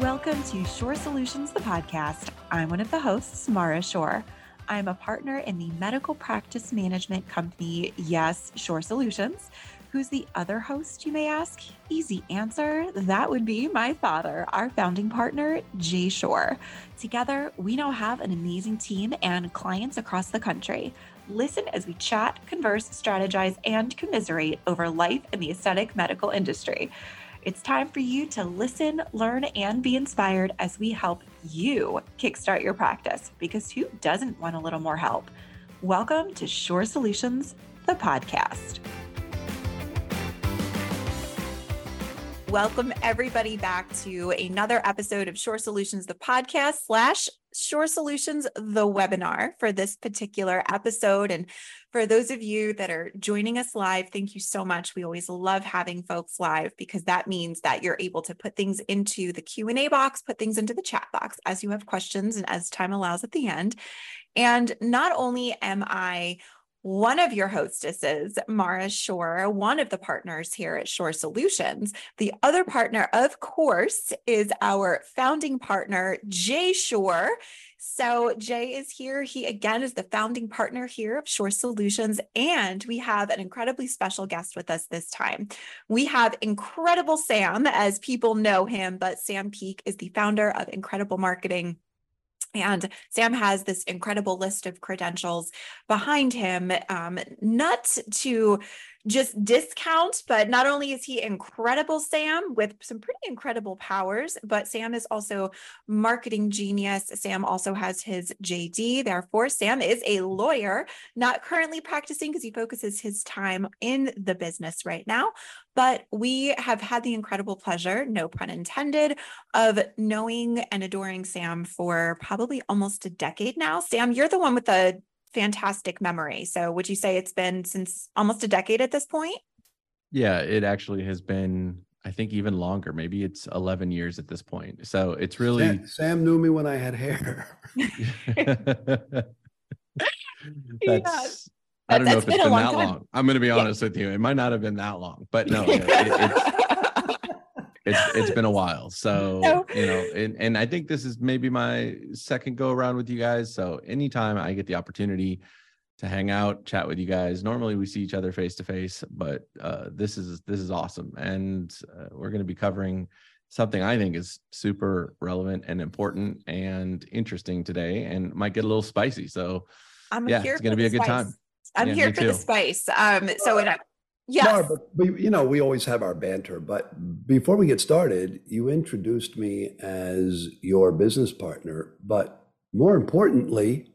Welcome to Shorr Solutions, the podcast. I'm one of the hosts, Mara Shorr. I'm a partner in the medical practice management company, Yes, Shorr Solutions. Who's the other host, you may ask? Easy answer. That would be my father, our founding partner, Jay Shorr. Together, we now have an amazing team and clients across the country. Listen as we chat, converse, strategize, and commiserate over life in the aesthetic medical industry. It's time for you to listen, learn, and be inspired as we help you kickstart your practice because who doesn't want a little more help? Welcome to Shorr Solutions, the podcast. Welcome everybody back to another episode of Shorr Solutions, the podcast slash Shorr Solutions, the webinar for this particular episode. And for those of you that are joining us live, thank you so much. We always love having folks live because that means that you're able to put things into the Q&A box, put things into the chat box as you have questions and as time allows at the end. And not only am I one of your hostesses, Mara Shorr, one of the partners here at Shorr Solutions. The other partner, of course, is our founding partner, Jay Shorr. So, Jay is here. He again is the founding partner here of Shorr Solutions. And we have an incredibly special guest with us this time. We have incredible Sam, as people know him, but Sam Peek is the founder of Incredible Marketing and Sam has this incredible list of credentials behind him, um, not to just discount, but not only is he incredible, Sam, with some pretty incredible powers, but Sam is also marketing genius. Sam also has his JD. Therefore, Sam is a lawyer, not currently practicing because he focuses his time in the business right now. But we have had the incredible pleasure, no pun intended, of knowing and adoring Sam for probably almost a decade now. Sam, you're the one with the fantastic memory. So would you say it's been since almost a decade at this point? Yeah, it actually has been, I think, even longer. Maybe it's 11 years at this point. So it's really. Sam, Sam knew me when I had hair. That's. I don't know if it's been, been that time. long. I'm going to be honest yeah. with you. It might not have been that long, but no, it, it's, it's it's been a while. So no. you know, and, and I think this is maybe my second go around with you guys. So anytime I get the opportunity to hang out, chat with you guys, normally we see each other face to face, but uh, this is this is awesome, and uh, we're going to be covering something I think is super relevant and important and interesting today, and might get a little spicy. So I'm yeah, it's going to be a good time. I'm yeah, here for too. the spice. Um, so and I, Yes. but, but, you know, we always have our banter. But before we get started, you introduced me as your business partner. But more importantly,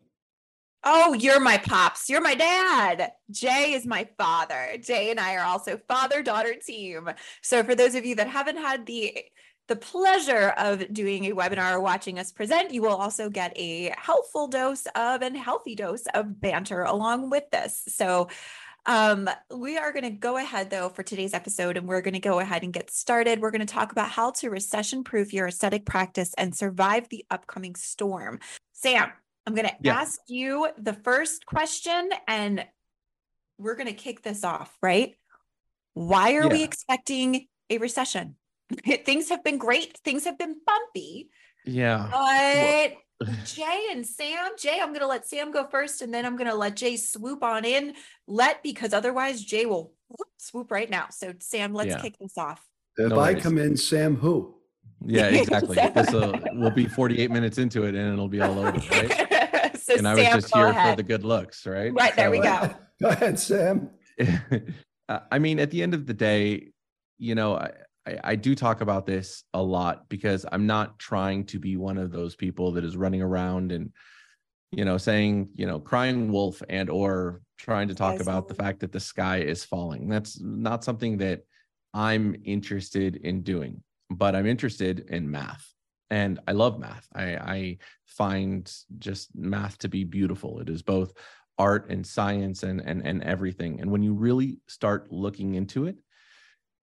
Oh, you're my pops. You're my dad. Jay is my father. Jay and I are also father daughter team. So for those of you that haven't had the the pleasure of doing a webinar or watching us present, you will also get a helpful dose of and healthy dose of banter along with this. So um, we are going to go ahead though for today's episode and we're going to go ahead and get started. We're going to talk about how to recession proof your aesthetic practice and survive the upcoming storm. Sam, I'm going to yeah. ask you the first question and we're going to kick this off, right? Why are yeah. we expecting a recession? Things have been great, things have been bumpy. Yeah. But Jay and Sam. Jay, I'm going to let Sam go first, and then I'm going to let Jay swoop on in. Let because otherwise Jay will whoop, swoop right now. So Sam, let's yeah. kick this off. If no I come in, Sam, who? Yeah, exactly. this will we'll be 48 minutes into it, and it'll be all over, right? so and I was just here ahead. for the good looks, right? Right there, so, we go. Go ahead, Sam. I mean, at the end of the day, you know, I, I, I do talk about this a lot because I'm not trying to be one of those people that is running around and you know saying you know crying wolf and or trying to talk about the fact that the sky is falling. That's not something that i'm interested in doing but i'm interested in math. And i love math. I i find just math to be beautiful. It is both art and science and and and everything. And when you really start looking into it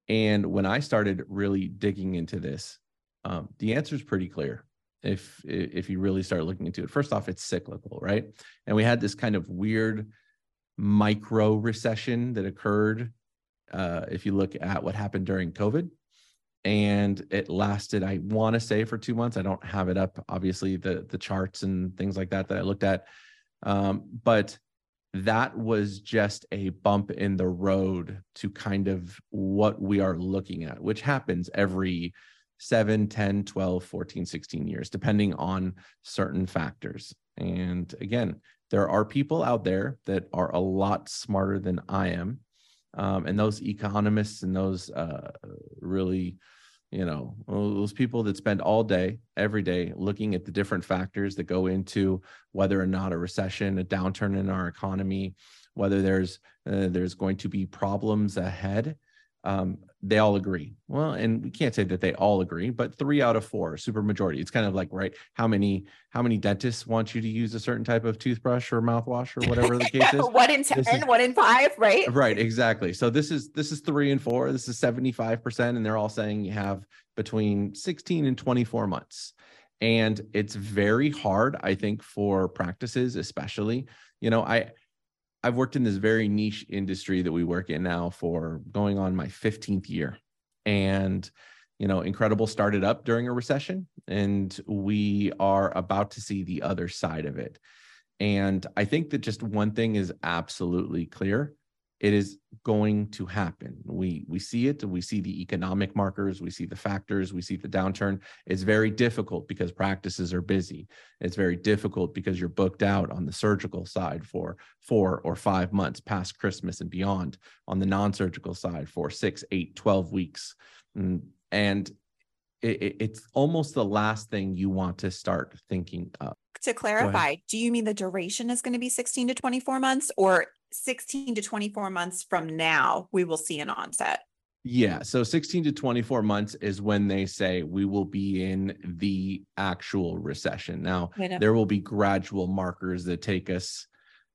and when I started really digging into this, um, the answer is pretty clear. If if you really start looking into it, first off, it's cyclical, right? And we had this kind of weird micro recession that occurred. Uh, if you look at what happened during COVID, and it lasted i want to say for two months i don't have it up obviously the the charts and things like that that i looked at um, but that was just a bump in the road to kind of what we are looking at which happens every 7 10 12 14 16 years depending on certain factors. And again there are people out there that are a lot smarter than i am. Um, and those economists and those uh, really you know those people that spend all day every day looking at the different factors that go into whether or not a recession a downturn in our economy whether there's uh, there's going to be problems ahead. Um, they all agree. Well, and we can't say that they all agree, but three out of four, super majority. It's kind of like right, how many how many dentists want you to use a certain type of toothbrush or mouthwash or whatever the case is? one in ten, is, one in five, right? Right, exactly. So this is this is three and four. This is seventy five percent, and they're all saying you have between sixteen and twenty four months, and it's very hard, I think, for practices, especially. You know, I I've worked in this very niche industry that we work in now for going on my 15th year. And, you know, Incredible started up during a recession, and we are about to see the other side of it. And I think that just one thing is absolutely clear it is going to happen. We we see it. We see the economic markers. We see the factors. We see the downturn. It's very difficult because practices are busy. It's very difficult because you're booked out on the surgical side for four or five months past Christmas and beyond. On the non-surgical side for six, eight, 12 weeks, mm, and it, it's almost the last thing you want to start thinking of to clarify, do you mean the duration is going to be 16 to 24 months or 16 to 24 months from now, we will see an onset? Yeah. So 16 to 24 months is when they say we will be in the actual recession. Now, there will be gradual markers that take us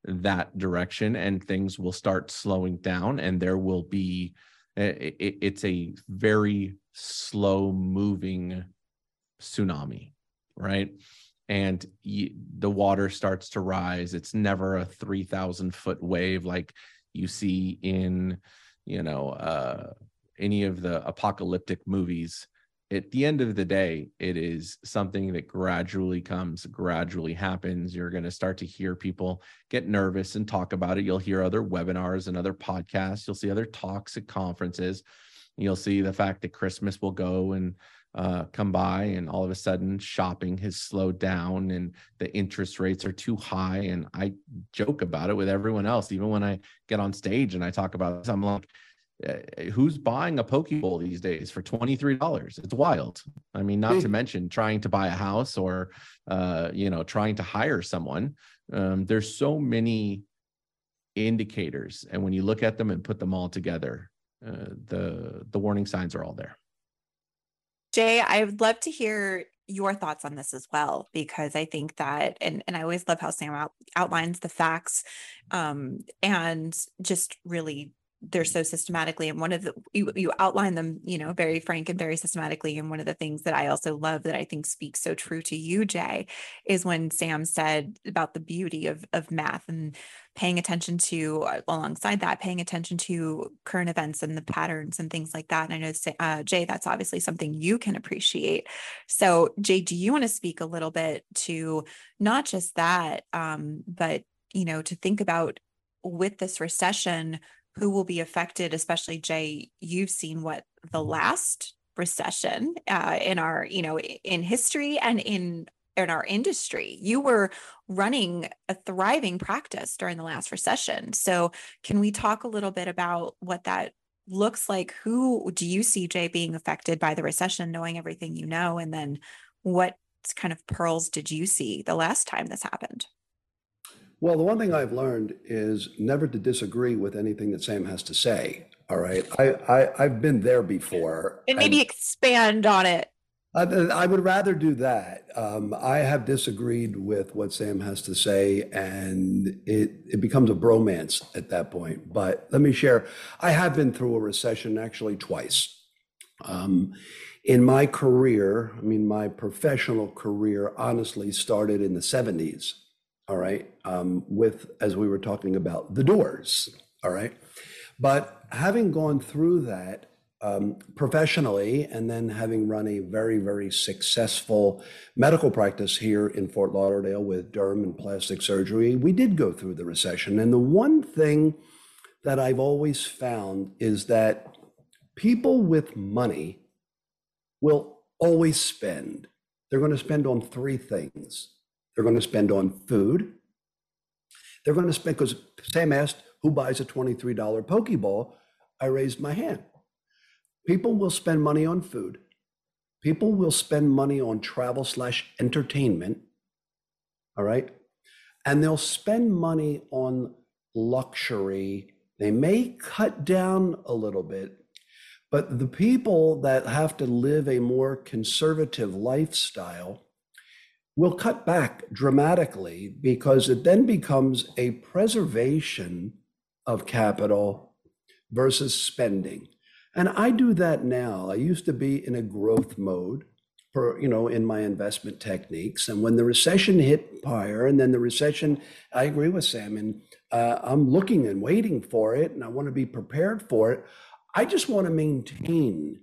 that direction and things will start slowing down and there will be eh, it, it's a very slow moving tsunami right and the water starts to rise. It's never a 3000 foot wave like you see in you know uh any of the apocalyptic movies. At the end of the day it is something that gradually comes gradually happens. You're going to start to hear people get nervous and talk about it. You'll hear other webinars and other podcasts. You'll see other talks at conferences. You'll see the fact that christmas will go and uh, come by and all of a sudden shopping has slowed down and the interest rates are too high and i joke about it with everyone else. Even when i get on stage and i talk about this i'm like eh, who's buying a poke bowl these days for $23 it's wild. I mean not to mention trying to buy a house or uh, you know trying to hire someone. Um, there's so many indicators and when you look at them and put them all together uh, the the warning signs are all there Jay, I would love to hear your thoughts on this as well, because I think that, and, and I always love how Sam out, outlines the facts um, and just really they're so systematically and one of the you, you outline them you know very frank and very systematically and one of the things that i also love that i think speaks so true to you jay is when sam said about the beauty of of math and paying attention to uh, alongside that paying attention to current events and the patterns and things like that and i know uh, jay that's obviously something you can appreciate so jay do you want to speak a little bit to not just that um, but you know to think about with this recession who will be affected, especially Jay, you've seen what the mm-hmm. last recession uh, in our, you know, in history and in in our industry. You were running a thriving practice during the last recession. So can we talk a little bit about what that looks like? Who do you see Jay being affected by the recession, knowing everything you know? And then what kind of pearls did you see the last time this happened? Well, the one thing I've learned is never to disagree with anything that Sam has to say. All right. I, I, have been there before. And maybe and expand on it. I, would rather do that. Um, I have disagreed with what Sam has to say, and it, it becomes a bromance at that point. But let me share I have been through a recession actually twice. Um, in my career, I mean, my professional career honestly started in the 70s all right, um, with, as we were talking about, the doors, all right. But having gone through that, um, professionally, and then having run a very, very successful medical practice here in Fort Lauderdale with derm and plastic surgery, we did go through the recession. And the one thing that I've always found is that people with money will always spend. They're going to spend on three things. They're going to spend on food. They're going to spend, because Sam asked, who buys a $23 poke bowl? I raised my hand. People will spend money on food. People will spend money on travel slash entertainment. All right. And they'll spend money on luxury. They may cut down a little bit, but the people that have to live a more conservative lifestyle will cut back dramatically because it then becomes a preservation of capital versus spending. And I do that now. I used to be in a growth mode for, you know, in my investment techniques. And when the recession hit higher, and then the recession, I agree with Sam, and uh, I'm looking and waiting for it, and I want to be prepared for it. I just want to maintain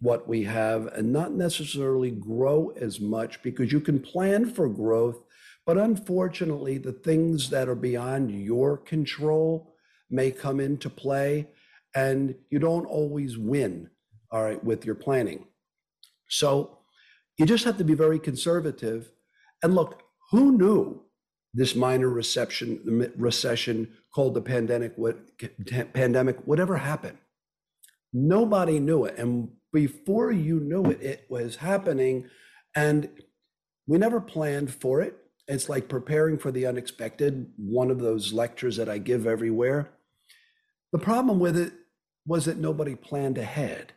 what we have and not necessarily grow as much because you can plan for growth. But unfortunately, the things that are beyond your control may come into play and you don't always win, all right, with your planning. So you just have to be very conservative. And look, who knew this minor recession, recession called the pandemic, what pandemic would ever happen? Nobody knew it. And before you knew it, it was happening. And we never planned for it. It's like preparing for the unexpected, one of those lectures that I give everywhere. The problem with it was that nobody planned ahead.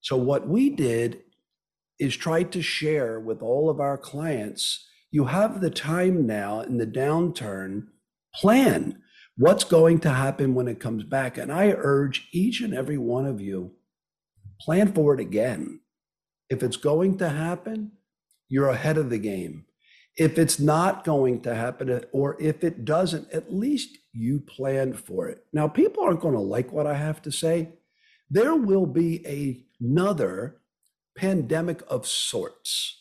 So, what we did is try to share with all of our clients you have the time now in the downturn, plan what's going to happen when it comes back. And I urge each and every one of you plan for it again. If it's going to happen, you're ahead of the game. If it's not going to happen, or if it doesn't, at least you planned for it. Now, people aren't going to like what I have to say. There will be a, another pandemic of sorts.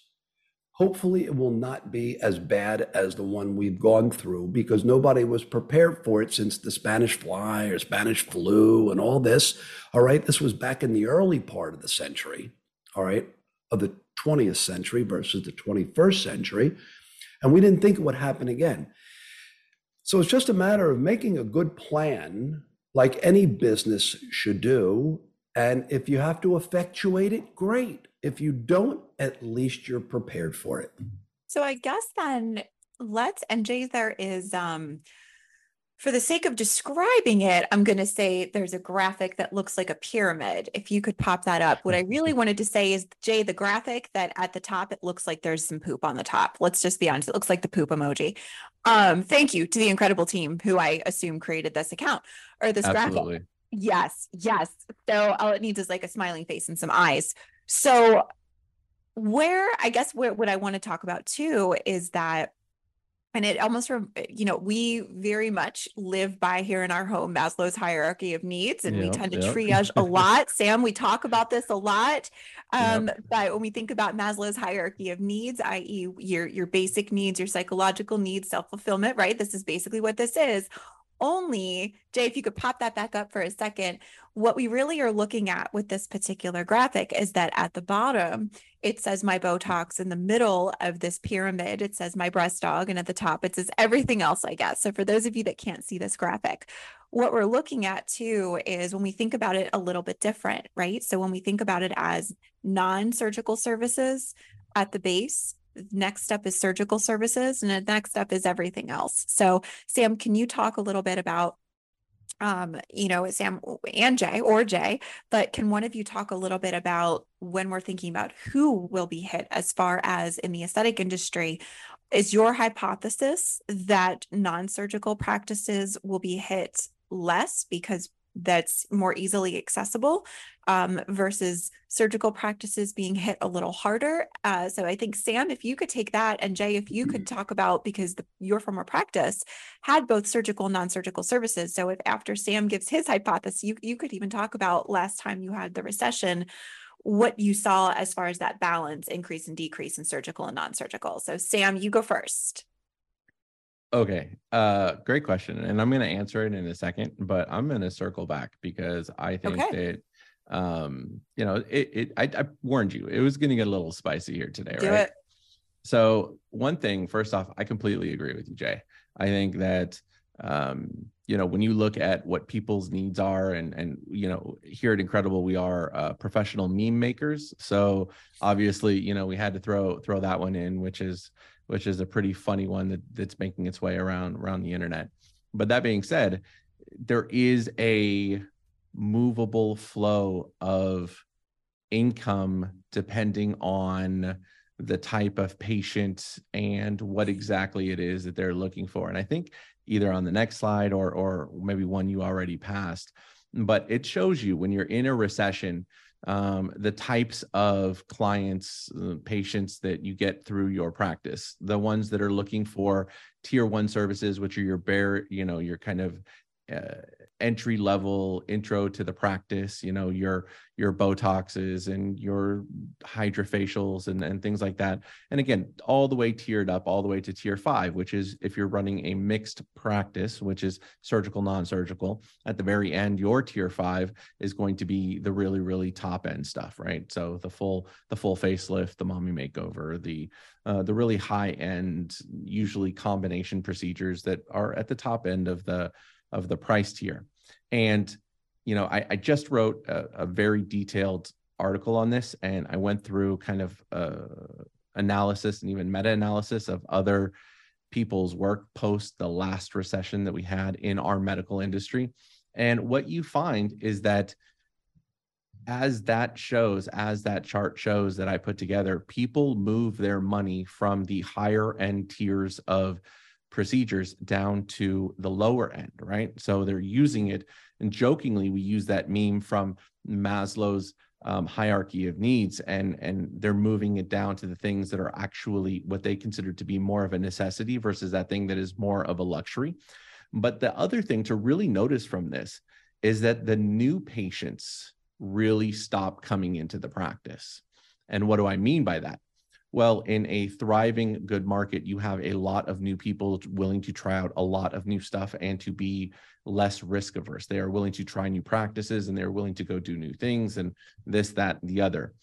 Hopefully, it will not be as bad as the one we've gone through because nobody was prepared for it since the Spanish fly or Spanish flu and all this. All right, this was back in the early part of the century, all right, of the 20th century versus the 21st century. And we didn't think it would happen again. So it's just a matter of making a good plan, like any business should do. And if you have to effectuate it, great. If you don't, at least you're prepared for it. So I guess then let's, and Jay, there is um for the sake of describing it, I'm going to say there's a graphic that looks like a pyramid. If you could pop that up. What I really wanted to say is, Jay, the graphic that at the top, it looks like there's some poop on the top. Let's just be honest. It looks like the poop emoji. Um, thank you to the incredible team who I assume created this account or this Absolutely. graphic. Yes, yes. So all it needs is like a smiling face and some eyes. So where I guess what, what I want to talk about too is that and it almost you know we very much live by here in our home maslow's hierarchy of needs and yep, we tend to yep. triage a lot sam we talk about this a lot um, yep. but when we think about maslow's hierarchy of needs i.e your your basic needs your psychological needs self-fulfillment right this is basically what this is only, Jay, if you could pop that back up for a second, what we really are looking at with this particular graphic is that at the bottom, it says my Botox. In the middle of this pyramid, it says my breast aug. And at the top, it says everything else, I guess. So for those of you that can't see this graphic, what we're looking at too is when we think about it a little bit different, right? So when we think about it as non surgical services at the base, next step is surgical services and the next step is everything else so sam can you talk a little bit about um, you know, Sam and Jay or Jay, but can one of you talk a little bit about when we're thinking about who will be hit as far as in the aesthetic industry? Is your hypothesis that non surgical practices will be hit less because that's more easily accessible um, versus surgical practices being hit a little harder. Uh, so I think Sam, if you could take that, and Jay, if you could talk about because the, your former practice had both surgical and non-surgical services. So if after Sam gives his hypothesis, you you could even talk about last time you had the recession what you saw as far as that balance increase and decrease in surgical and non-surgical. So Sam, you go first. Okay. Uh great question. And I'm going to answer it in a second, but I'm going to circle back because I think okay. that um you know, it it I, I warned you. It was going to get a little spicy here today, Do right? It. So, one thing first off, I completely agree with you, Jay. I think that um you know when you look at what people's needs are and and you know here at incredible we are uh, professional meme makers so obviously you know we had to throw throw that one in which is which is a pretty funny one that, that's making its way around around the internet. But that being said, there is a movable flow of income depending on the type of patient and what exactly it is that they're looking for. And I think either on the next slide or or maybe one you already passed, but it shows you when you're in a recession um, the types of clients, uh, patients that you get through your practice, the ones that are looking for tier one services, which are your bare, you know, your kind of uh, entry level intro to the practice you know your your botoxes and your HydraFacials and, and things like that. And again all the way tiered up all the way to tier five which is if you're running a mixed practice which is surgical non-surgical at the very end your tier five is going to be the really really top end stuff right? So the full the full facelift the mommy makeover the uh, the really high end usually combination procedures that are at the top end of the of the price tier. And, you know, I, I just wrote a, a, very detailed article on this and I went through kind of uh, analysis and even meta analysis of other people's work post the last recession that we had in our medical industry. And what you find is that as that shows, as that chart shows that I put together, people move their money from the higher end tiers of procedures down to the lower end, right? So they're using it, and jokingly, we use that meme from Maslow's um, hierarchy of needs, and and they're moving it down to the things that are actually what they consider to be more of a necessity versus that thing that is more of a luxury. But the other thing to really notice from this is that the new patients really stop coming into the practice. And what do I mean by that? Well, in a thriving good market, you have a lot of new people willing to try out a lot of new stuff and to be less risk averse. They are willing to try new practices and they're willing to go do new things and this, that, the other.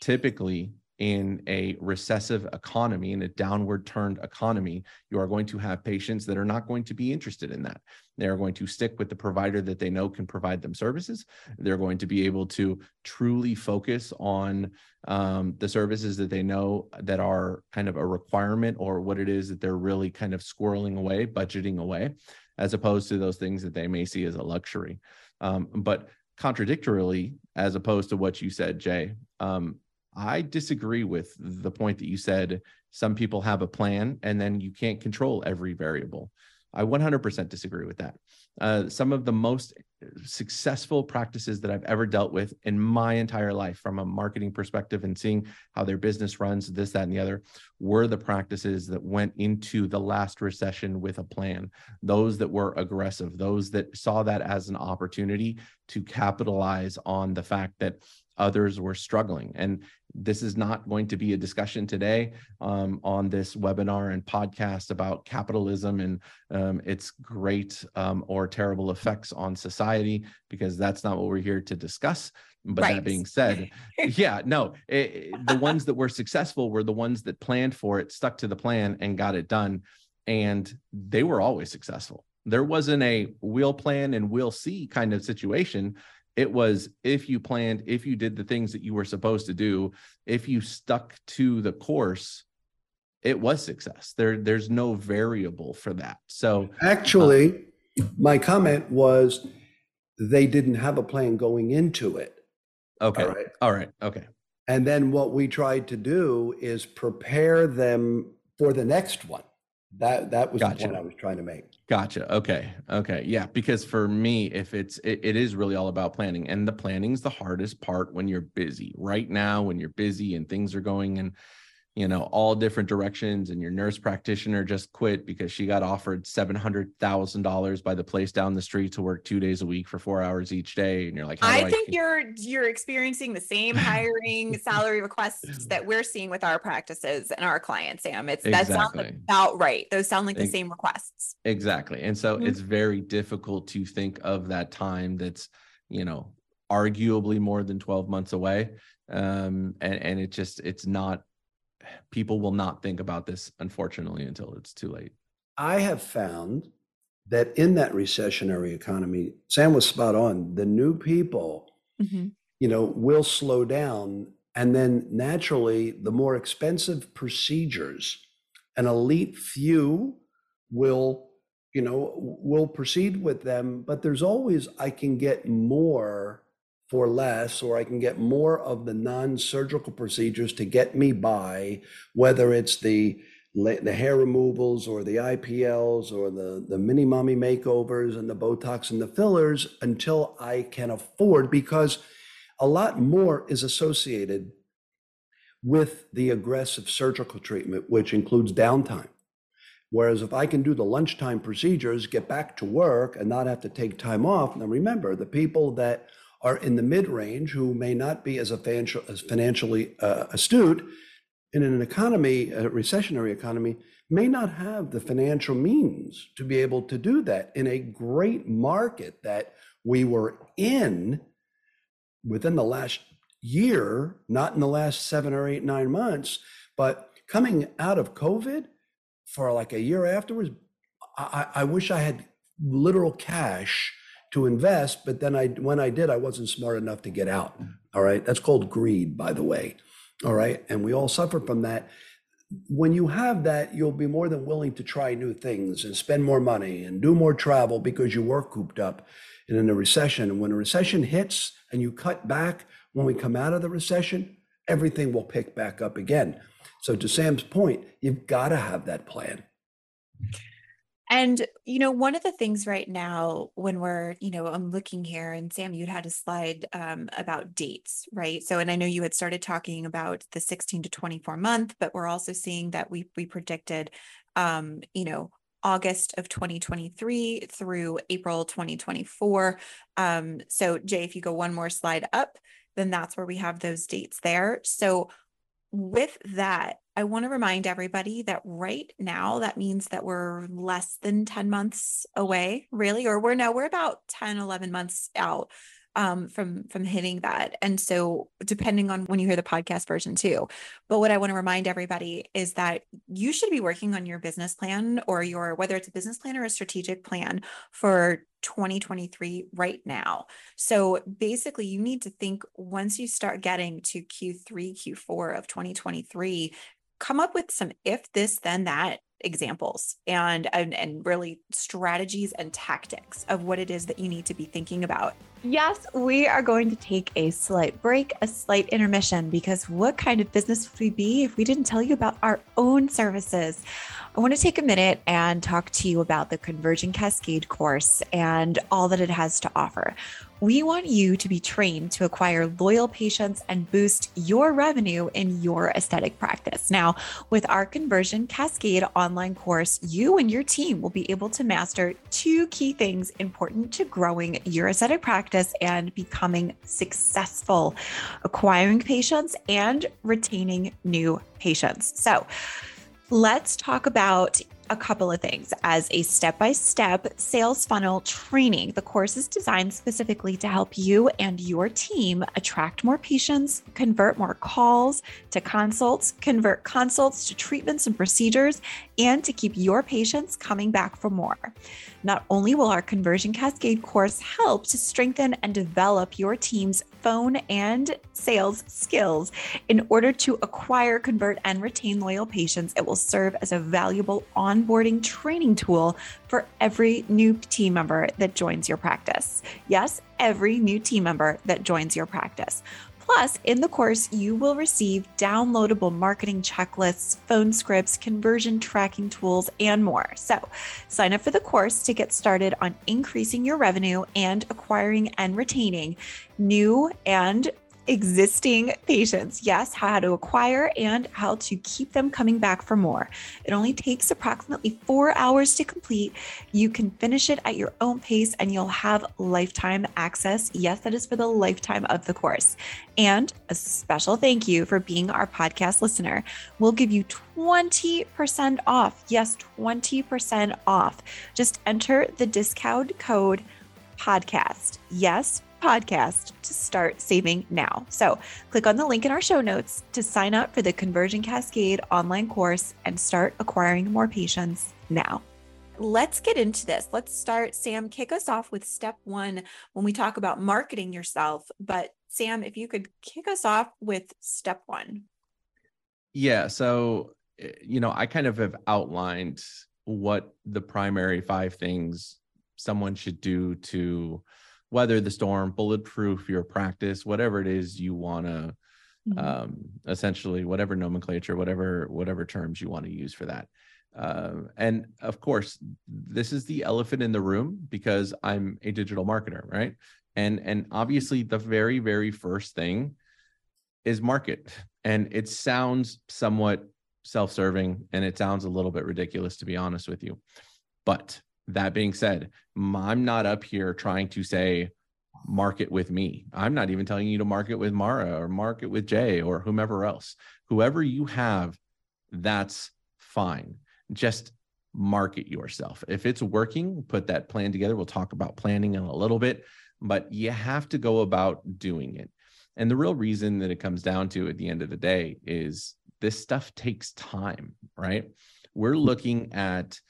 Typically, in a recessive economy, in a downward turned economy, you are going to have patients that are not going to be interested in that. They're going to stick with the provider that they know can provide them services. They're going to be able to truly focus on um, the services that they know that are kind of a requirement or what it is that they're really kind of squirreling away, budgeting away, as opposed to those things that they may see as a luxury. Um, but contradictorily, as opposed to what you said, Jay, um, I disagree with the point that you said some people have a plan and then you can't control every variable. I 100% disagree with that. Uh, some of the most successful practices that I've ever dealt with in my entire life, from a marketing perspective and seeing how their business runs, this, that, and the other, were the practices that went into the last recession with a plan. Those that were aggressive, those that saw that as an opportunity to capitalize on the fact that others were struggling. And this is not going to be a discussion today um, on this webinar and podcast about capitalism and um, its great um, or terrible effects on society, because that's not what we're here to discuss. But right. that being said, yeah, no, it, the ones that were successful were the ones that planned for it, stuck to the plan, and got it done. And they were always successful. There wasn't a we'll plan and we'll see kind of situation it was if you planned, if you did the things that you were supposed to do, if you stuck to the course, it was success. There, there's no variable for that. So actually, um, my comment was they didn't have a plan going into it. Okay. All right. All right. Okay. And then what we tried to do is prepare them for the next one. That that was Gotcha. the point I was trying to make. Gotcha. Okay. Okay. Yeah. Because for me, if it's, it, it is really all about planning and the planning's the hardest part when you're busy right now, when you're busy and things are going in, you know, all different directions and your nurse practitioner just quit because she got offered $700,000 by the place down the street to work two days a week for four hours each day. And you're like, I think you're you're experiencing the same hiring salary requests that we're seeing with our practices and our clients, Sam. It's that sounds Exactly. about right. Those sound like the same requests. Exactly. And so Mhm. it's very difficult to think of that time that's, you know, arguably more than 12 months away. Um, and, and it just, it's not, people will not think about this, unfortunately, until it's too late. I have found that in that recessionary economy, Sam was spot on. The new people, mm-hmm. you know, will slow down. And then naturally, the more expensive procedures, an elite few will, you know, will proceed with them. But there's always, I can get more for less, or I can get more of the non surgical procedures to get me by, whether it's the the hair removals or the IPLs or the, the mini mommy makeovers and the Botox and the fillers until I can afford because a lot more is associated with the aggressive surgical treatment, which includes downtime. Whereas if I can do the lunchtime procedures, get back to work and not have to take time off. Now remember, the people that are in the mid range who may not be as, financial, as financially uh, astute in an economy, a recessionary economy, may not have the financial means to be able to do that in a great market that we were in within the last year, not in the last seven or eight, nine months, but coming out of COVID for like a year afterwards, I I wish I had literal cash to invest, but then I, when I did, I wasn't smart enough to get out. All right. That's called greed, by the way. All right. And we all suffer from that. When you have that, you'll be more than willing to try new things and spend more money and do more travel because you were cooped up. And in a recession, and when a recession hits and you cut back, when we come out of the recession, everything will pick back up again. So, to Sam's point, you've got to have that plan. And, you know, one of the things right now when we're, you know, I'm looking here and Sam, you'd had a slide um, about dates, right? So, and I know you had started talking about the 16 to 24 month, but we're also seeing that we, we predicted, um, you know, August of 2023 through April 2024. Um, so Jay, if you go one more slide up, then that's where we have those dates there. So with that, I want to remind everybody that right now, that means that we're less than 10 months away, really, or we're no, we're about 10, 11 months out um, from from hitting that. And so depending on when you hear the podcast version too. But what I want to remind everybody is that you should be working on your business plan or your whether it's a business plan or a strategic plan for 2023 right now. So basically, you need to think once you start getting to Q3, Q4 of 2023, come up with some if this, then that examples and, and and really strategies and tactics of what it is that you need to be thinking about. Yes, we are going to take a slight break, a slight intermission, because what kind of business would we be if we didn't tell you about our own services? I want to take a minute and talk to you about the Conversion Cascade course and all that it has to offer. We want you to be trained to acquire loyal patients and boost your revenue in your aesthetic practice. Now, with our Conversion Cascade online course, you and your team will be able to master two key things important to growing your aesthetic practice and becoming successful, acquiring patients and retaining new patients. So, let's talk about a couple of things as a step by step sales funnel training. The course is designed specifically to help you and your team attract more patients, convert more calls to consults, convert consults to treatments and procedures, and to keep your patients coming back for more. Not only will our Conversion Cascade course help to strengthen and develop your team's phone and sales skills in order to acquire, convert, and retain loyal patients, it will serve as a valuable onboarding training tool for every new team member that joins your practice. Yes, every new team member that joins your practice. Plus, in the course, you will receive downloadable marketing checklists, phone scripts, conversion tracking tools, and more. So, sign up for the course to get started on increasing your revenue and acquiring and retaining new and existing patients. Yes, how to acquire and how to keep them coming back for more. It only takes approximately four hours to complete. You can finish it at your own pace and you'll have lifetime access. Yes, that is for the lifetime of the course. And a special thank you for being our podcast listener. We'll give you 20% off. Yes, 20% off. Just enter the discount code podcast. Yes, podcast to start saving now. So click on the link in our show notes to sign up for the Conversion Cascade online course and start acquiring more patients now. Let's get into this. Let's start. Sam, kick us off with step one when we talk about marketing yourself. But Sam, if you could kick us off with step one. Yeah. So, eh, you know, I kind of have outlined what the primary five things someone should do to weather the storm, bulletproof your practice, whatever it is you want to mm-hmm. um, essentially whatever nomenclature, whatever whatever terms you want to use for that. Uh, and of course, this is the elephant in the room because I'm a digital marketer, right? And and obviously, the very very first thing is market, and it sounds somewhat self-serving, and it sounds a little bit ridiculous to be honest with you, but that being said, I'm not up here trying to say market with me. I'm not even telling you to market with Mara or market with Jay or whomever else. Whoever you have, that's fine. Just market yourself. If it's working, put that plan together. We'll talk about planning in a little bit, but you have to go about doing it. And the real reason that it comes down to at the end of the day is this stuff takes time, right? We're looking at,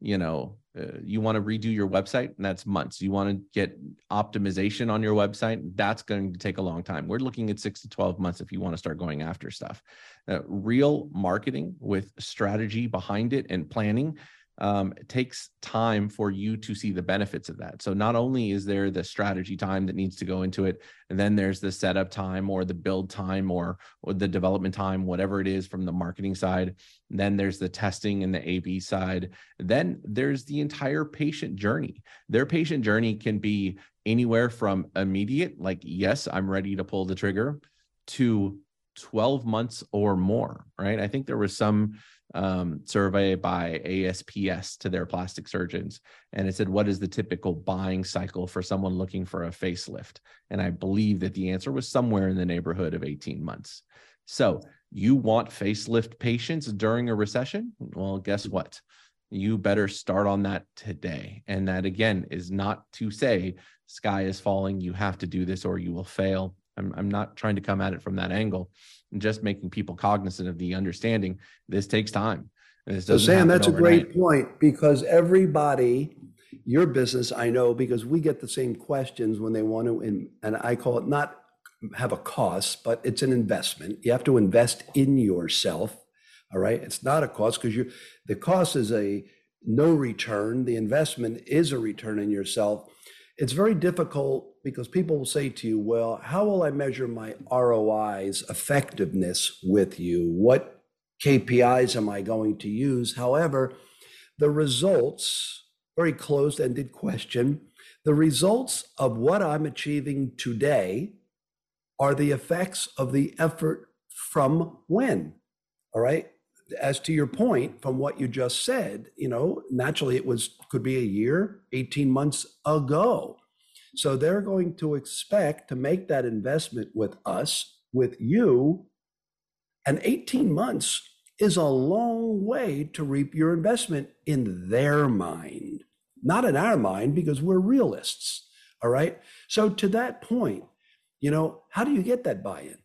you know, uh, you want to redo your website and that's months. You want to get optimization on your website that's going to take a long time. We're looking at 6 to 12 months if you want to start going after stuff. Uh, real marketing with strategy behind it and planning um, it takes time for you to see the benefits of that. So not only is there the strategy time that needs to go into it, and then there's the setup time or the build time or, or the development time, whatever it is from the marketing side. Then there's the testing and the A/B side. Then there's the entire patient journey. Their patient journey can be anywhere from immediate, like yes, I'm ready to pull the trigger, to 12 months or more. Right? I think there was some um, survey by ASPS to their plastic surgeons, and it said, "What is the typical buying cycle for someone looking for a facelift?" And I believe that the answer was somewhere in the neighborhood of 18 months. So you want facelift patients during a recession? Well, guess what? You better start on that today. And that again is not to say sky is falling, you have to do this or you will fail. I'm, I'm not trying to come at it from that angle and just making people cognizant of the understanding this takes time. so Sam, that's overnight. a great point because everybody, your business, I know because we get the same questions when they want to, and, and I call it not have a cost, but it's an investment. You have to invest in yourself. All right. It's not a cost because you the cost is a no return. The investment is a return in yourself. It's very difficult because people will say to you, well, how will I measure my ROI's effectiveness with you? What KPIs am I going to use? However, the results, very closed ended question, the results of what I'm achieving today are the effects of the effort from when? All right. As to your point, from what you just said, you know, naturally it was could be a year, 18 months ago. So they're going to expect to make that investment with us, with you. And 18 months is a long way to reap your investment in their mind, not in our mind, because we're realists. All right. So to that point, you know, how do you get that buy in?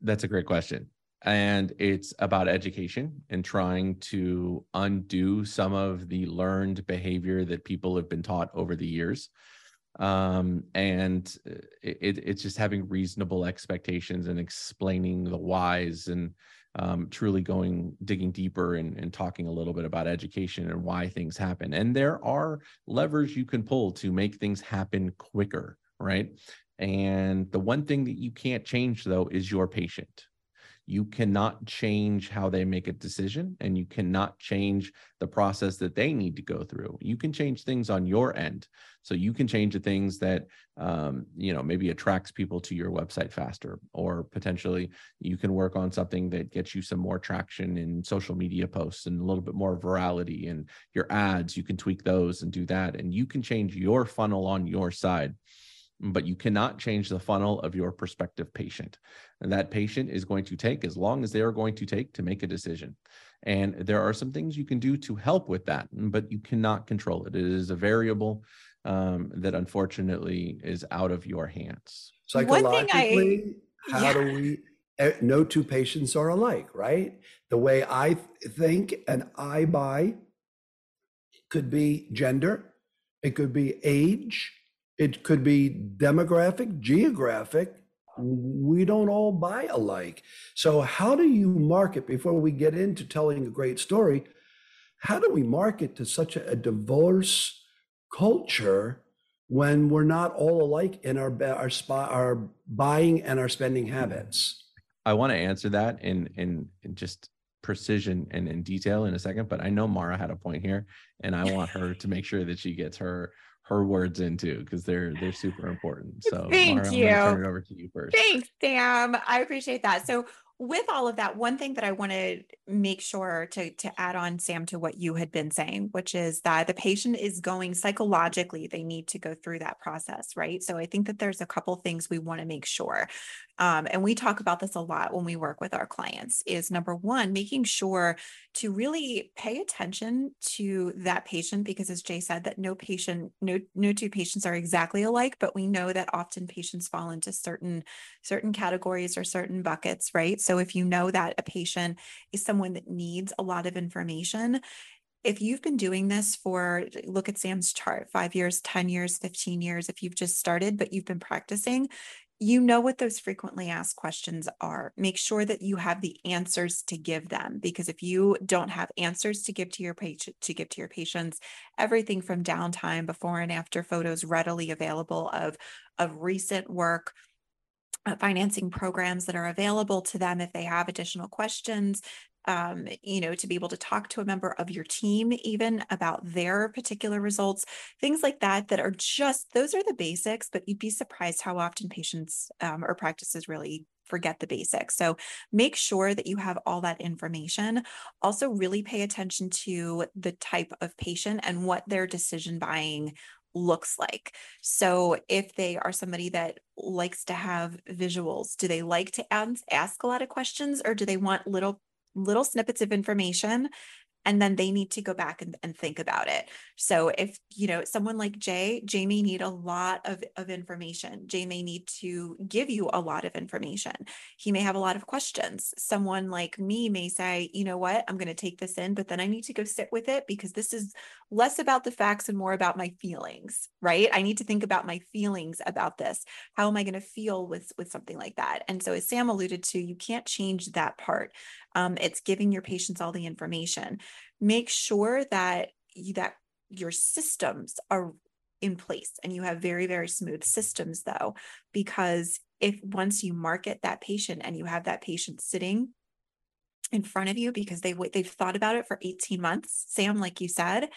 That's a great question and it's about education and trying to undo some of the learned behavior that people have been taught over the years. Um, and uh, it, it's just having reasonable expectations and explaining the whys and um, truly going digging deeper and, and talking a little bit about education and why things happen. And there are levers you can pull to make things happen quicker right? And the one thing that you can't change, though, is your patient. You cannot change how they make a decision, and you cannot change the process that they need to go through. You can change things on your end. So you can change the things that, um, you know, maybe attracts people to your website faster, or potentially you can work on something that gets you some more traction in social media posts and a little bit more virality and your ads. You can tweak those and do that. And you can change your funnel on your side but you cannot change the funnel of your prospective patient. And that patient is going to take as long as they are going to take to make a decision. And there are some things you can do to help with that, but you cannot control it. It is a variable um, that unfortunately is out of your hands. Psychologically, I, how yeah. do we? Eh, no two patients are alike, right? The way I think and I buy could be gender, it could be age, it could be demographic, geographic. We don't all buy alike. So, how do you market before we get into telling a great story? How do we market to such a, diverse culture when we're not all alike in our our spot our buying and our spending habits? I want to answer that in in, in just precision and in detail in a second, but I know Mara had a point here, and I want her to make sure that she gets her her words into because they're they're super important. So thank Mara, you. turn it over to you first. Thanks, Sam. I appreciate that. So with all of that, one thing that I want to make sure to, to add on, Sam, to what you had been saying, which is that the patient is going psychologically, they need to go through that process, right? So I think that there's a couple things we want to make sure. Um, and we talk about this a lot when we work with our clients is number one, making sure to really pay attention to that patient, because as Jay said, that no patient, no, no two patients are exactly alike, but we know that often patients fall into certain, certain categories or certain buckets, right? So if you know that a patient is someone that needs a lot of information, if you've been doing this for look at Sam's chart, 5 years, 10 years, 15 years, if you've just started but you've been practicing, you know what those frequently asked questions are. Make sure that you have the answers to give them because if you don't have answers to give to your patient to give to your patients, everything from downtime, before and after photos readily available of of recent work, uh, financing programs that are available to them if they have additional questions um, you know to be able to talk to a member of your team even about their particular results things like that that are just those are the basics but you'd be surprised how often patients um, or practices really forget the basics. So make sure that you have all that information. Also, really pay attention to the type of patient and what their decision buying looks like. So if they are somebody that likes to have visuals, do they like to ask a lot of questions or do they want little little snippets of information and then they need to go back and, and think about it. So if you know someone like jay jay may need a lot of, of information. Jay may need to give you a lot of information. He may have a lot of questions. Someone like me may say you know what? I'm going to take this in but then i need to go sit with it because this is less about the facts and more about my feelings right? I need to think about my feelings about this. How am i going to feel with with something like that? And so as sam alluded to you can't change that part um, it's giving your patients all the information. Make sure that you, that your systems are in place and you have very very smooth systems though because if once you market that patient and you have that patient sitting in front of you because they they've thought about it for 18 months sam like you said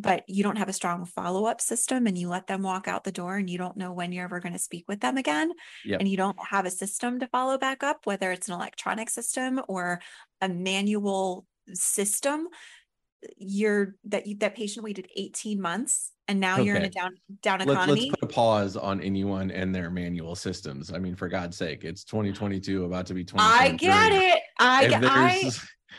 but you don't have a strong follow-up system and you let them walk out the door and you don't know when you're ever going to speak with them again yep. and you don't have a system to follow back up whether it's an electronic system or a manual system you're that you, that patient waited 18 months and now okay. you're in a down down economy. Let's, put a pause on anyone and their manual systems. I mean, for God's sake, it's 2022, about to be 20. I get it. I if I,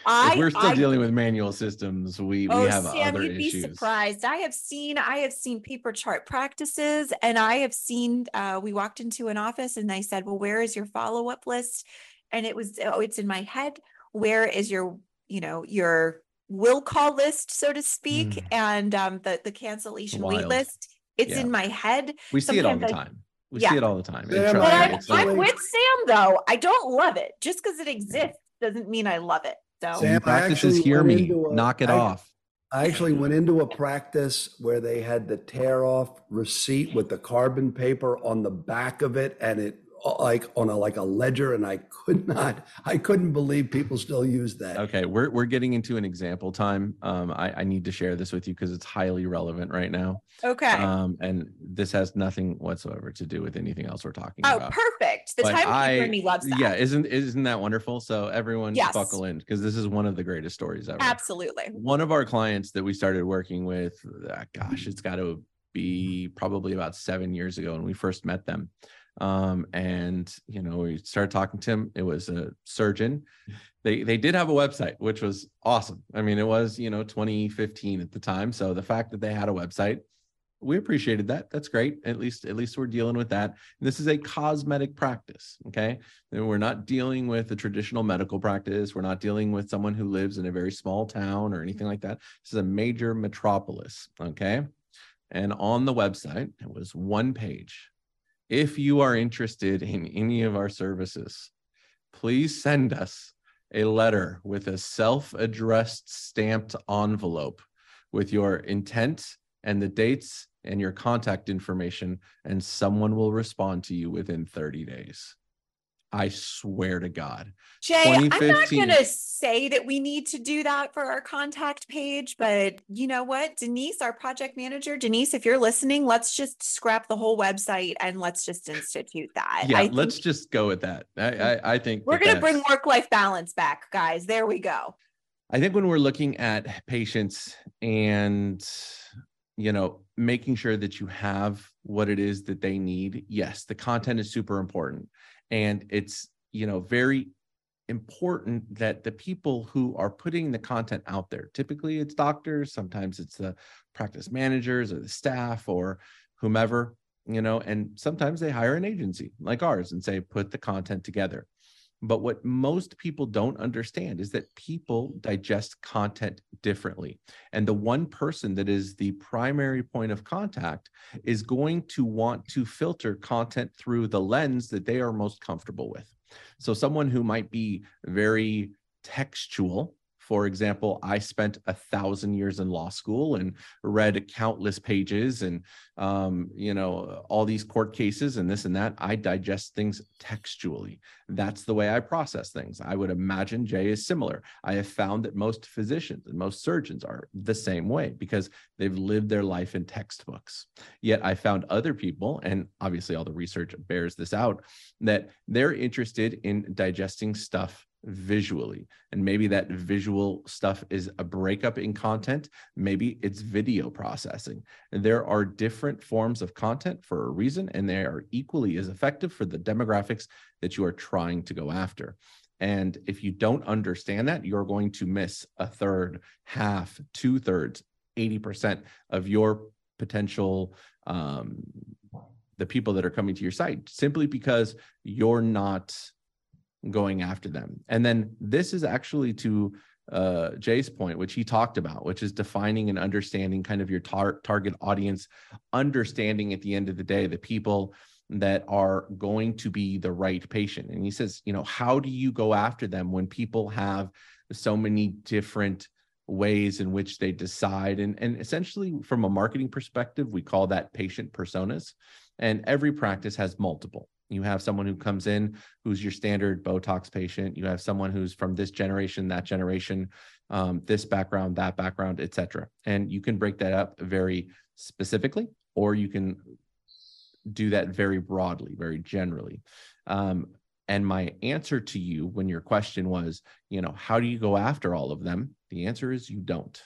I, we're still I, dealing with manual systems. We oh, we have Sam, other you'd issues. be surprised. I have seen I have seen paper chart practices, and I have seen. Uh, we walked into an office, and they said, "Well, where is your follow up list?" And it was, "Oh, it's in my head. Where is your, you know, your will call list, so to speak, mm. and um, the the cancellation wait list? It's yeah. in my head. We see Sometimes it all the time. We yeah. see it all the time. Yeah, but I'm, I'm with Sam though. I don't love it. Just because it exists doesn't mean I love it. So Sam, practices hear me. A, knock it I, off. I actually went into a practice where they had the tear off receipt with the carbon paper on the back of it and it like on a like a ledger and I could not I couldn't believe people still use that. Okay, we're we're getting into an example time. Um, I, I need to share this with you because it's highly relevant right now. Okay. Um, and this has nothing whatsoever to do with anything else we're talking oh, about. Oh perfect. The But timekeeper I- in me loves that. Yeah, isn't isn't that wonderful? So everyone Yes. buckle in because this is one of the greatest stories ever. Absolutely. One of our clients that we started working with, uh, gosh, it's got to be probably about seven years ago when we first met them. Um, and you know, we started talking to him. It was a surgeon. They they did have a website, which was awesome. I mean, it was you know 2015 at the time. So the fact that they had a website, we appreciated that. That's great. At least at least we're dealing with that. This is a cosmetic practice. Okay. And we're not dealing with a traditional medical practice. We're not dealing with someone who lives in a very small town or anything like that. This is a major metropolis. Okay. And on the website, it was one page. If you are interested in any of our services, please send us a letter with a self addressed stamped envelope with your intent and the dates and your contact information, and someone will respond to you within 30 days. I swear to God. Jay, I'm not going to say that we need to do that for our contact page, but you know what? Denise, our project manager, Denise, if you're listening, let's just scrap the whole website and let's just institute that. Yeah, I let's just go with that. I, I, I think we're going to bring work life balance back, guys. There we go. I think when we're looking at patients and you know making sure that you have what it is that they need, yes, the content is super important, and it's you know very important that the people who are putting the content out there, typically it's doctors, sometimes it's the practice managers or the staff or whomever, you know, and sometimes they hire an agency like ours and say put the content together. But what most people don't understand is that people digest content differently. And the one person that is the primary point of contact is going to want to filter content through the lens that they are most comfortable with. So, someone who might be very textual, for example, I spent a thousand years in law school and read countless pages and, um, you know, all these court cases and this and that. I digest things textually. That's the way I process things. I would imagine Jay is similar. I have found that most physicians and most surgeons are the same way because they've lived their life in textbooks. Yet I found other people, and obviously all the research bears this out, that they're interested in digesting stuff visually. And maybe that visual stuff is a breakup in content. Maybe it's video processing. And there are different forms of content for a reason, and they are equally as effective for the demographics that you are trying to go after. And if you don't understand that, you're going to miss a third, half, two thirds, 80% of your potential um, the people that are coming to your site simply because you're not going after them. And then this is actually to uh, Jay's point, which he talked about, which is defining and understanding kind of your tar- target audience, understanding at the end of the day the people that are going to be the right patient. And he says, you know, how do you go after them when people have so many different ways in which they decide and and essentially from a marketing perspective we call that patient personas and every practice has multiple you have someone who comes in who's your standard botox patient. You have someone who's from this generation that generation um, this background that background etc and you can break that up very specifically or you can do that very broadly very generally. Um, and my answer to you when your question was you know how do you go after all of them? The answer is you don't.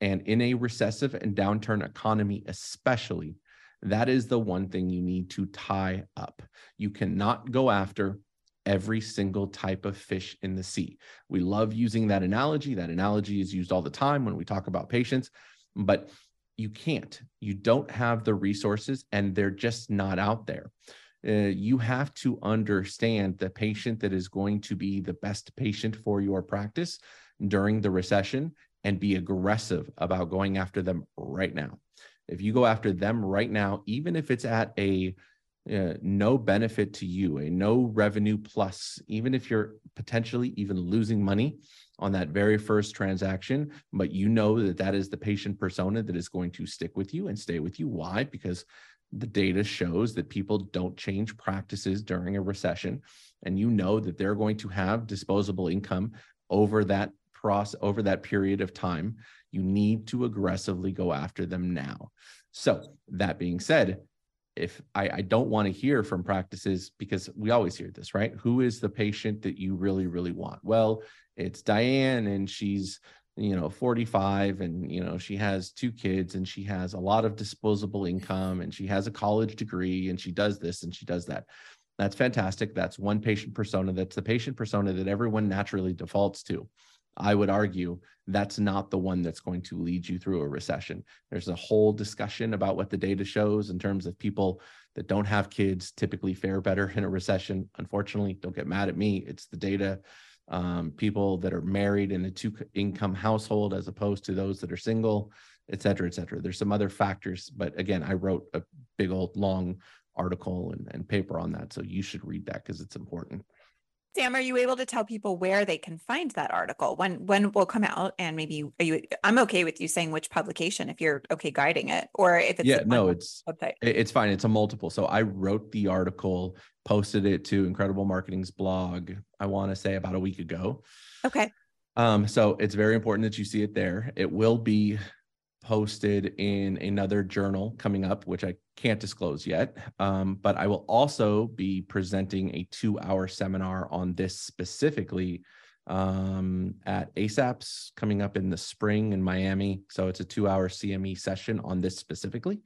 And in a recessive and downturn economy especially that is the one thing you need to tie up. You cannot go after every single type of fish in the sea. We love using that analogy. That analogy is used all the time when we talk about patients, but you can't. You don't have the resources and they're just not out there. Uh, you have to understand the patient that is going to be the best patient for your practice during the recession and be aggressive about going after them right now if you go after them right now, even if it's at a uh, no benefit to you, a no revenue plus, even if you're potentially even losing money on that very first transaction, but you know that that is the patient persona that is going to stick with you and stay with you. Why? Because the data shows that people don't change practices during a recession and you know that they're going to have disposable income over that process over that period of time you need to aggressively go after them now. So that being said if I, I don't want to hear from practices because we always hear this right? Who is the patient that you really really want? Well it's diane and she's you know 45 and you know she has two kids and she has a lot of disposable income and she has a college degree and she does this and she does that. That's fantastic. That's one patient persona. That's the patient persona that everyone naturally defaults to i would argue that's not the one that's going to lead you through a recession there's a whole discussion about what the data shows in terms of people that don't have kids typically fare better in a recession unfortunately don't get mad at me it's the data um, people that are married in a two income household as opposed to those that are single, et cetera, et cetera. There's some other factors, but again, I wrote a big old long article and, and paper on that. So you should read that because it's important. Sam, are you able to tell people where they can find that article? When when will come out? And maybe are you? I'm okay with you saying which publication if you're okay guiding it, or if it's yeah, no, it's website. It's fine. It's a multiple. So I wrote the article, posted it to Incredible Marketing's blog. I want to say about a week ago. Okay. Um, so it's very important that you see it there. It will be posted in another journal coming up, which I can't disclose yet. Um, but I will also be presenting a two hour seminar on this specifically um, at ASAPS coming up in the spring in Miami. So it's a two hour CME session on this specifically.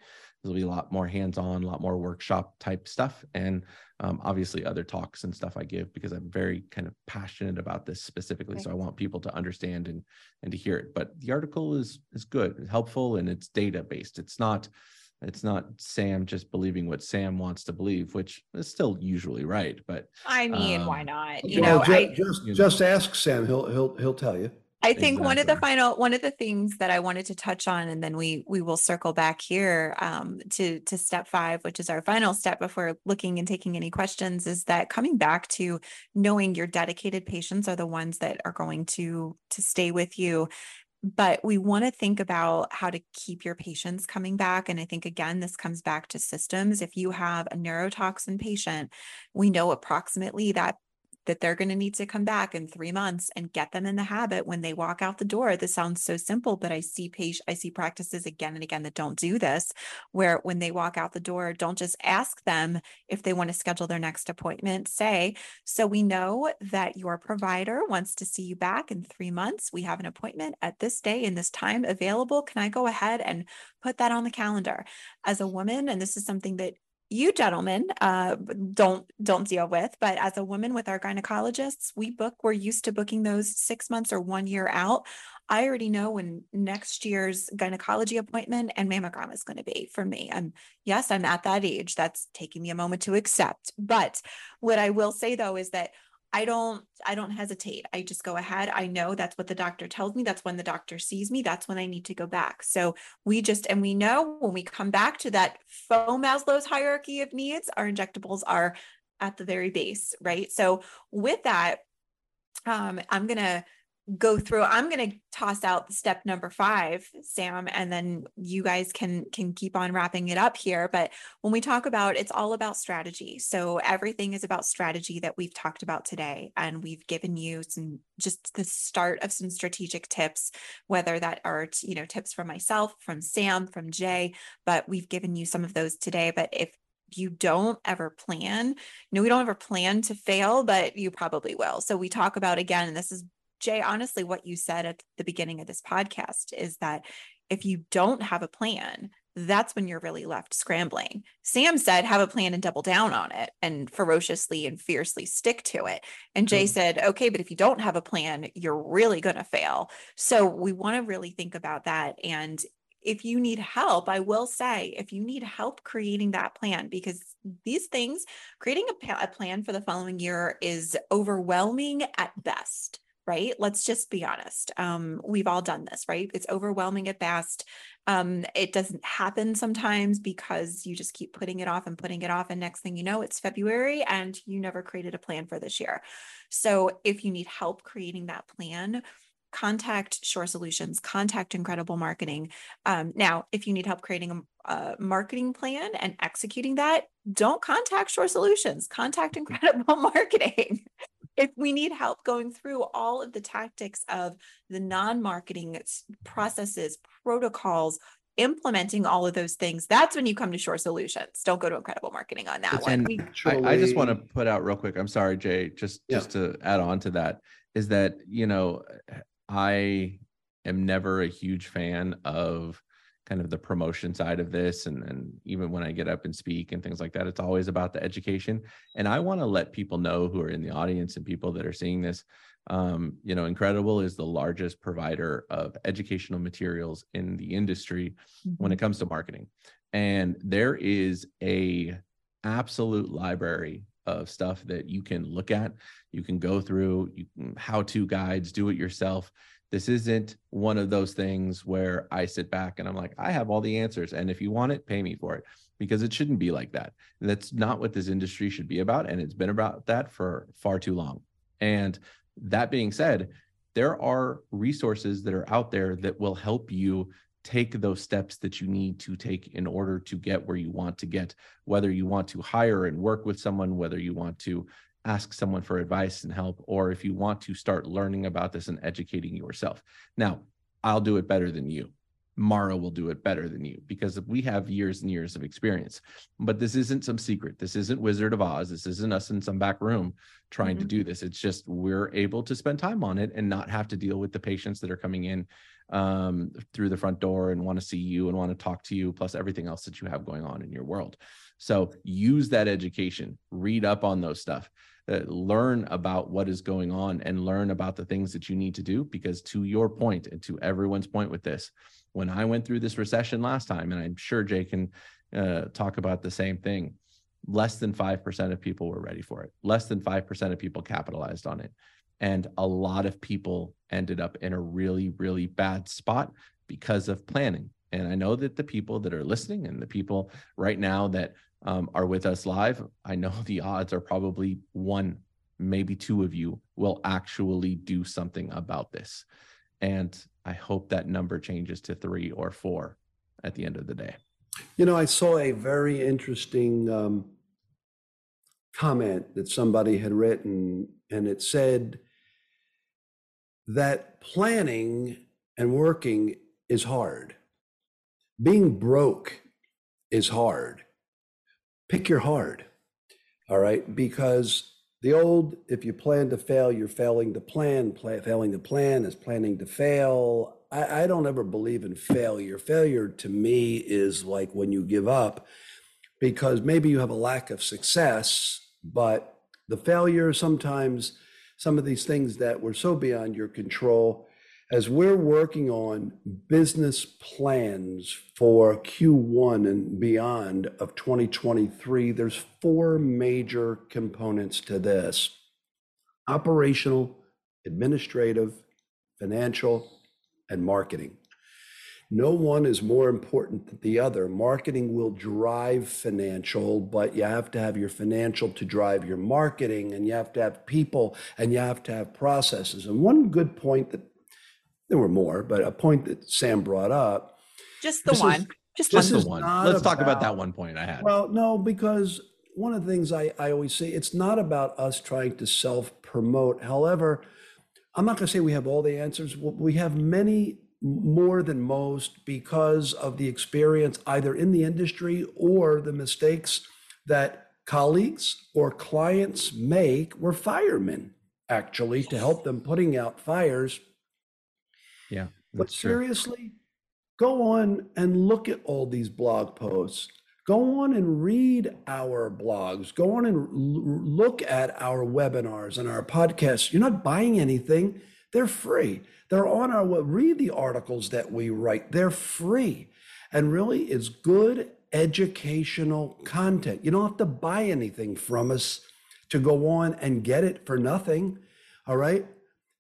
There'll be a lot more hands on, a lot more workshop type stuff. And um, obviously other talks and stuff I give because I'm very kind of passionate about this specifically. Okay. So I want people to understand and and to hear it. But the article is is good, helpful, and it's data based. It's not it's not Sam just believing what Sam wants to believe, which is still usually right. But I mean, um, why not? You well, know, just, I, just, just ask Sam. He'll he'll he'll tell you. I think exactly. one of the final one of the things that I wanted to touch on, and then we we will circle back here um, to to step five, which is our final step before looking and taking any questions, is that coming back to knowing your dedicated patients are the ones that are going to to stay with you. But we want to think about how to keep your patients coming back. And I think, again, this comes back to systems. If you have a neurotoxin patient, we know approximately that that they're going to need to come back in three months and get them in the habit when they walk out the door. This sounds so simple, but I see patient, I see practices again and again that don't do this, where when they walk out the door, don't just ask them if they want to schedule their next appointment. Say, so we know that your provider wants to see you back in three months. We have an appointment at this day and this time available. Can I go ahead and put that on the calendar? As a woman, and this is something that you gentlemen uh, don't don't deal with but as a woman with our gynecologists we book we're used to booking those six months or one year out. I already know when next year's gynecology appointment and mammogram is going to be for me. I'm yes i'm at that age. That's taking me a moment to accept. But what i will say though is that I don't I don't hesitate. I just go ahead. I know that's what the doctor tells me. That's when the doctor sees me. That's when I need to go back. So we just and we know when we come back to that faux Maslow's hierarchy of needs, our injectables are at the very base, right? So with that, um, I'm gonna go through i'm going to toss out step number five sam and then you guys can can keep on wrapping it up here but when we talk about it's all about strategy so everything is about strategy that we've talked about today and we've given you some just the start of some strategic tips whether that are you know tips from myself from sam from jay but we've given you some of those today but if you don't ever plan. You know, we don't ever plan to fail, but you probably will. So we talk about again, and this is Jay, honestly, what you said at the beginning of this podcast is that if you don't have a plan, that's when you're really left scrambling. Sam said, have a plan and double down on it and ferociously and fiercely stick to it. And Jay mm-hmm. said, okay, but if you don't have a plan, you're really going to fail. So we want to really think about that. And if you need help, I will say, if you need help creating that plan, because these things, creating a, a plan for the following year is overwhelming at best right? Let's just be honest. Um, we've all done this, right? It's overwhelming at best. Um, it doesn't happen sometimes because you just keep putting it off and putting it off. And next thing you know, it's February and you never created a plan for this year. So if you need help creating that plan, contact Shorr Solutions, contact Incredible Marketing. Um, now, if you need help creating a, a, marketing plan and executing that, don't contact Shorr Solutions, contact Incredible Marketing. If we need help going through all of the tactics of the non marketing processes, protocols, implementing all of those things, that's when you come to Shorr Solutions. Don't go to Incredible Marketing on that and one. We, I, I, just want to put out real quick. I'm sorry, Jay, just yeah. just to add on to that is that you know I am never a huge fan of kind of the promotion side of this and and even when I get up and speak and things like that it's always about the education. And I want to let people know who are in the audience and people that are seeing this um, you know incredible is the largest provider of educational materials in the industry mm-hmm. when it comes to marketing. And there is a absolute library of stuff that you can look at you can go through you, how to guides do it yourself this isn't one of those things where i sit back and i'm like i have all the answers and if you want it pay me for it because it shouldn't be like that. That's not what this industry should be about and it's been about that for far too long. And that being said there are resources that are out there that will help you take those steps that you need to take in order to get where you want to get, whether you want to hire and work with someone, whether you want to ask someone for advice and help, or if you want to start learning about this and educating yourself. Now, I'll do it better than you. Mara will do it better than you because we have years and years of experience. But this isn't some secret. This isn't Wizard of Oz. This isn't us in some back room trying mm-hmm. to do this. It's just we're able to spend time on it and not have to deal with the patients that are coming in um, through the front door and want to see you and want to talk to you, plus everything else that you have going on in your world. So use that education, read up on those stuff, uh, learn about what is going on, and learn about the things that you need to do. Because to your point, and to everyone's point with this, when I went through this recession last time, and I'm sure Jay can uh, talk about the same thing, less than 5% of people were ready for it. Less than 5% of people capitalized on it. And a lot of people ended up in a really, really bad spot because of planning. And I know that the people that are listening and the people right now that um, are with us live, I know the odds are probably one, maybe two of you will actually do something about this. And I hope that number changes to three or four at the end of the day. You know, I saw a very interesting um, comment that somebody had written, and it said, that planning and working is hard. Being broke is hard. Pick your hard. All right. Because the old, if you plan to fail, you're failing to plan. Play, failing to plan is planning to fail. I, I don't ever believe in failure. Failure to me is like when you give up because maybe you have a lack of success, but the failure sometimes some of these things that were so beyond your control. As we're working on business plans for Q1 and beyond of 2023, there's four major components to this operational, administrative, financial, and marketing. No one is more important than the other. Marketing will drive financial, but you have to have your financial to drive your marketing, and you have to have people, and you have to have processes. And one good point that there were more, but a point that Sam brought up. Just the one. Is, just, just the one. Let's about, talk about that one point I had. Well, no, because one of the things I, I always say, it's not about us trying to self promote. However, I'm not going to say we have all the answers. We have many more than most because of the experience either in the industry or the mistakes that colleagues or clients make. We're firemen, actually, to help them putting out fires. Yeah. But seriously, true. go on and look at all these blog posts. Go on and read our blogs. Go on and look at our webinars and our podcasts. You're not buying anything, they're free. They're on our read the articles that we write. They're free. And really it's good educational content. You don't have to buy anything from us to go on and get it for nothing. All right?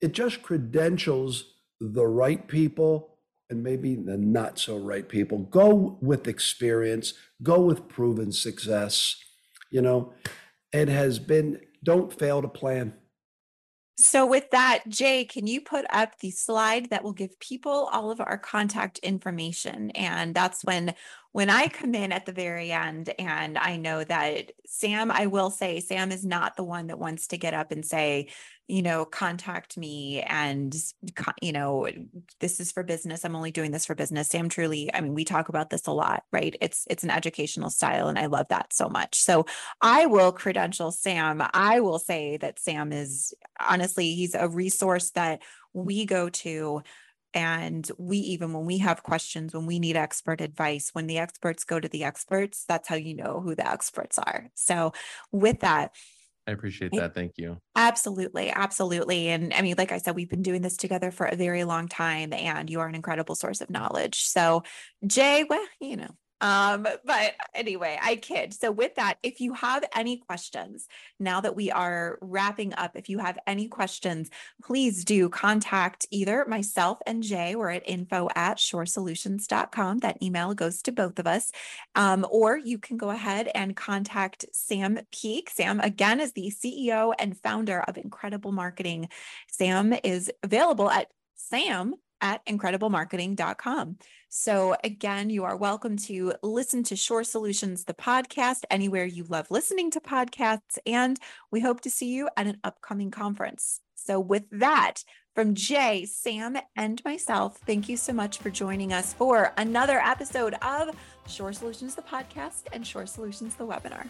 it just credentials the right people and maybe the not so right people. Go with experience, go with proven success. You know, it has been, don't fail to plan. So, with that, Jay, can you put up the slide that will give people all of our contact information? And that's when when I come in at the very end and I know that Sam, I will say, Sam is not the one that wants to get up and say, you know, contact me and, you know, this is for business. I'm only doing this for business. Sam truly, I mean, we talk about this a lot, right? It's, it's an educational style and I love that so much. So I will credential Sam. I will say that Sam is honestly, he's a resource that we go to and we even, when we have questions, when we need expert advice, when the experts go to the experts, that's how you know who the experts are. So, with that, I appreciate that. Thank you. Absolutely. Absolutely. And I mean, like I said, we've been doing this together for a very long time, and you are an incredible source of knowledge. So, Jay, well, you know, um, but anyway, I kid. So with that, if you have any questions, now that we are wrapping up, if you have any questions, please do contact either myself and Jay. We're at info at shorrsolutions.com. That email goes to both of us. Um, or you can go ahead and contact Sam Peek. Sam, again, is the CEO and founder of Incredible Marketing. Sam is available at sam at incrediblemarketing.com. So, again, you are welcome to listen to Shorr Solutions, the podcast, anywhere you love listening to podcasts. And we hope to see you at an upcoming conference. So, with that, from Jay, Sam, and myself, thank you so much for joining us for another episode of Shorr Solutions, the podcast, and Shorr Solutions, the webinar.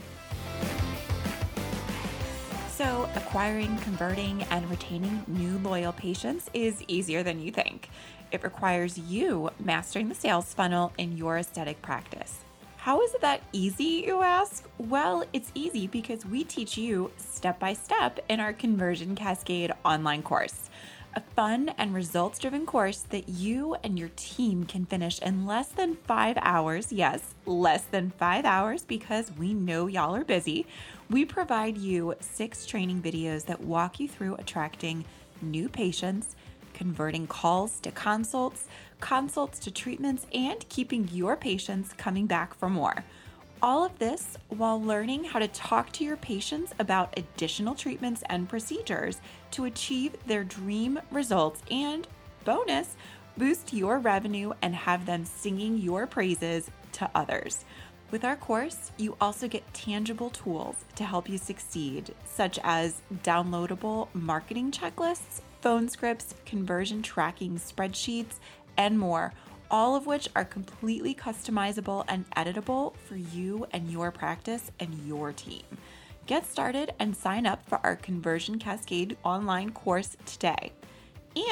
So, acquiring, converting, and retaining new loyal patients is easier than you think. It requires you mastering the sales funnel in your aesthetic practice. How is it that easy, you ask? Well, it's easy because we teach you step by step in our Conversion Cascade online course. A fun and results driven course that you and your team can finish in less than five hours. Yes, less than five hours because we know y'all are busy we provide you six training videos that walk you through attracting new patients, converting calls to consults, consults to treatments, and keeping your patients coming back for more. All of this while learning how to talk to your patients about additional treatments and procedures to achieve their dream results and, bonus, boost your revenue and have them singing your praises to others. With our course, you also get tangible tools to help you succeed, such as downloadable marketing checklists, phone scripts, conversion tracking spreadsheets, and more, all of which are completely customizable and editable for you and your practice and your team. Get started and sign up for our Conversion Cascade online course today.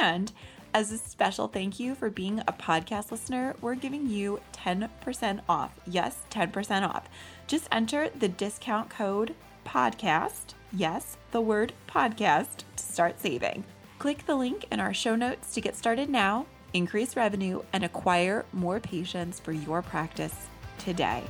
And as a special thank you for being a podcast listener, we're giving you 10% off. Yes, 10% off. Just enter the discount code podcast. Yes, the word podcast to start saving. Click the link in our show notes to get started now, increase revenue, and acquire more patients for your practice today.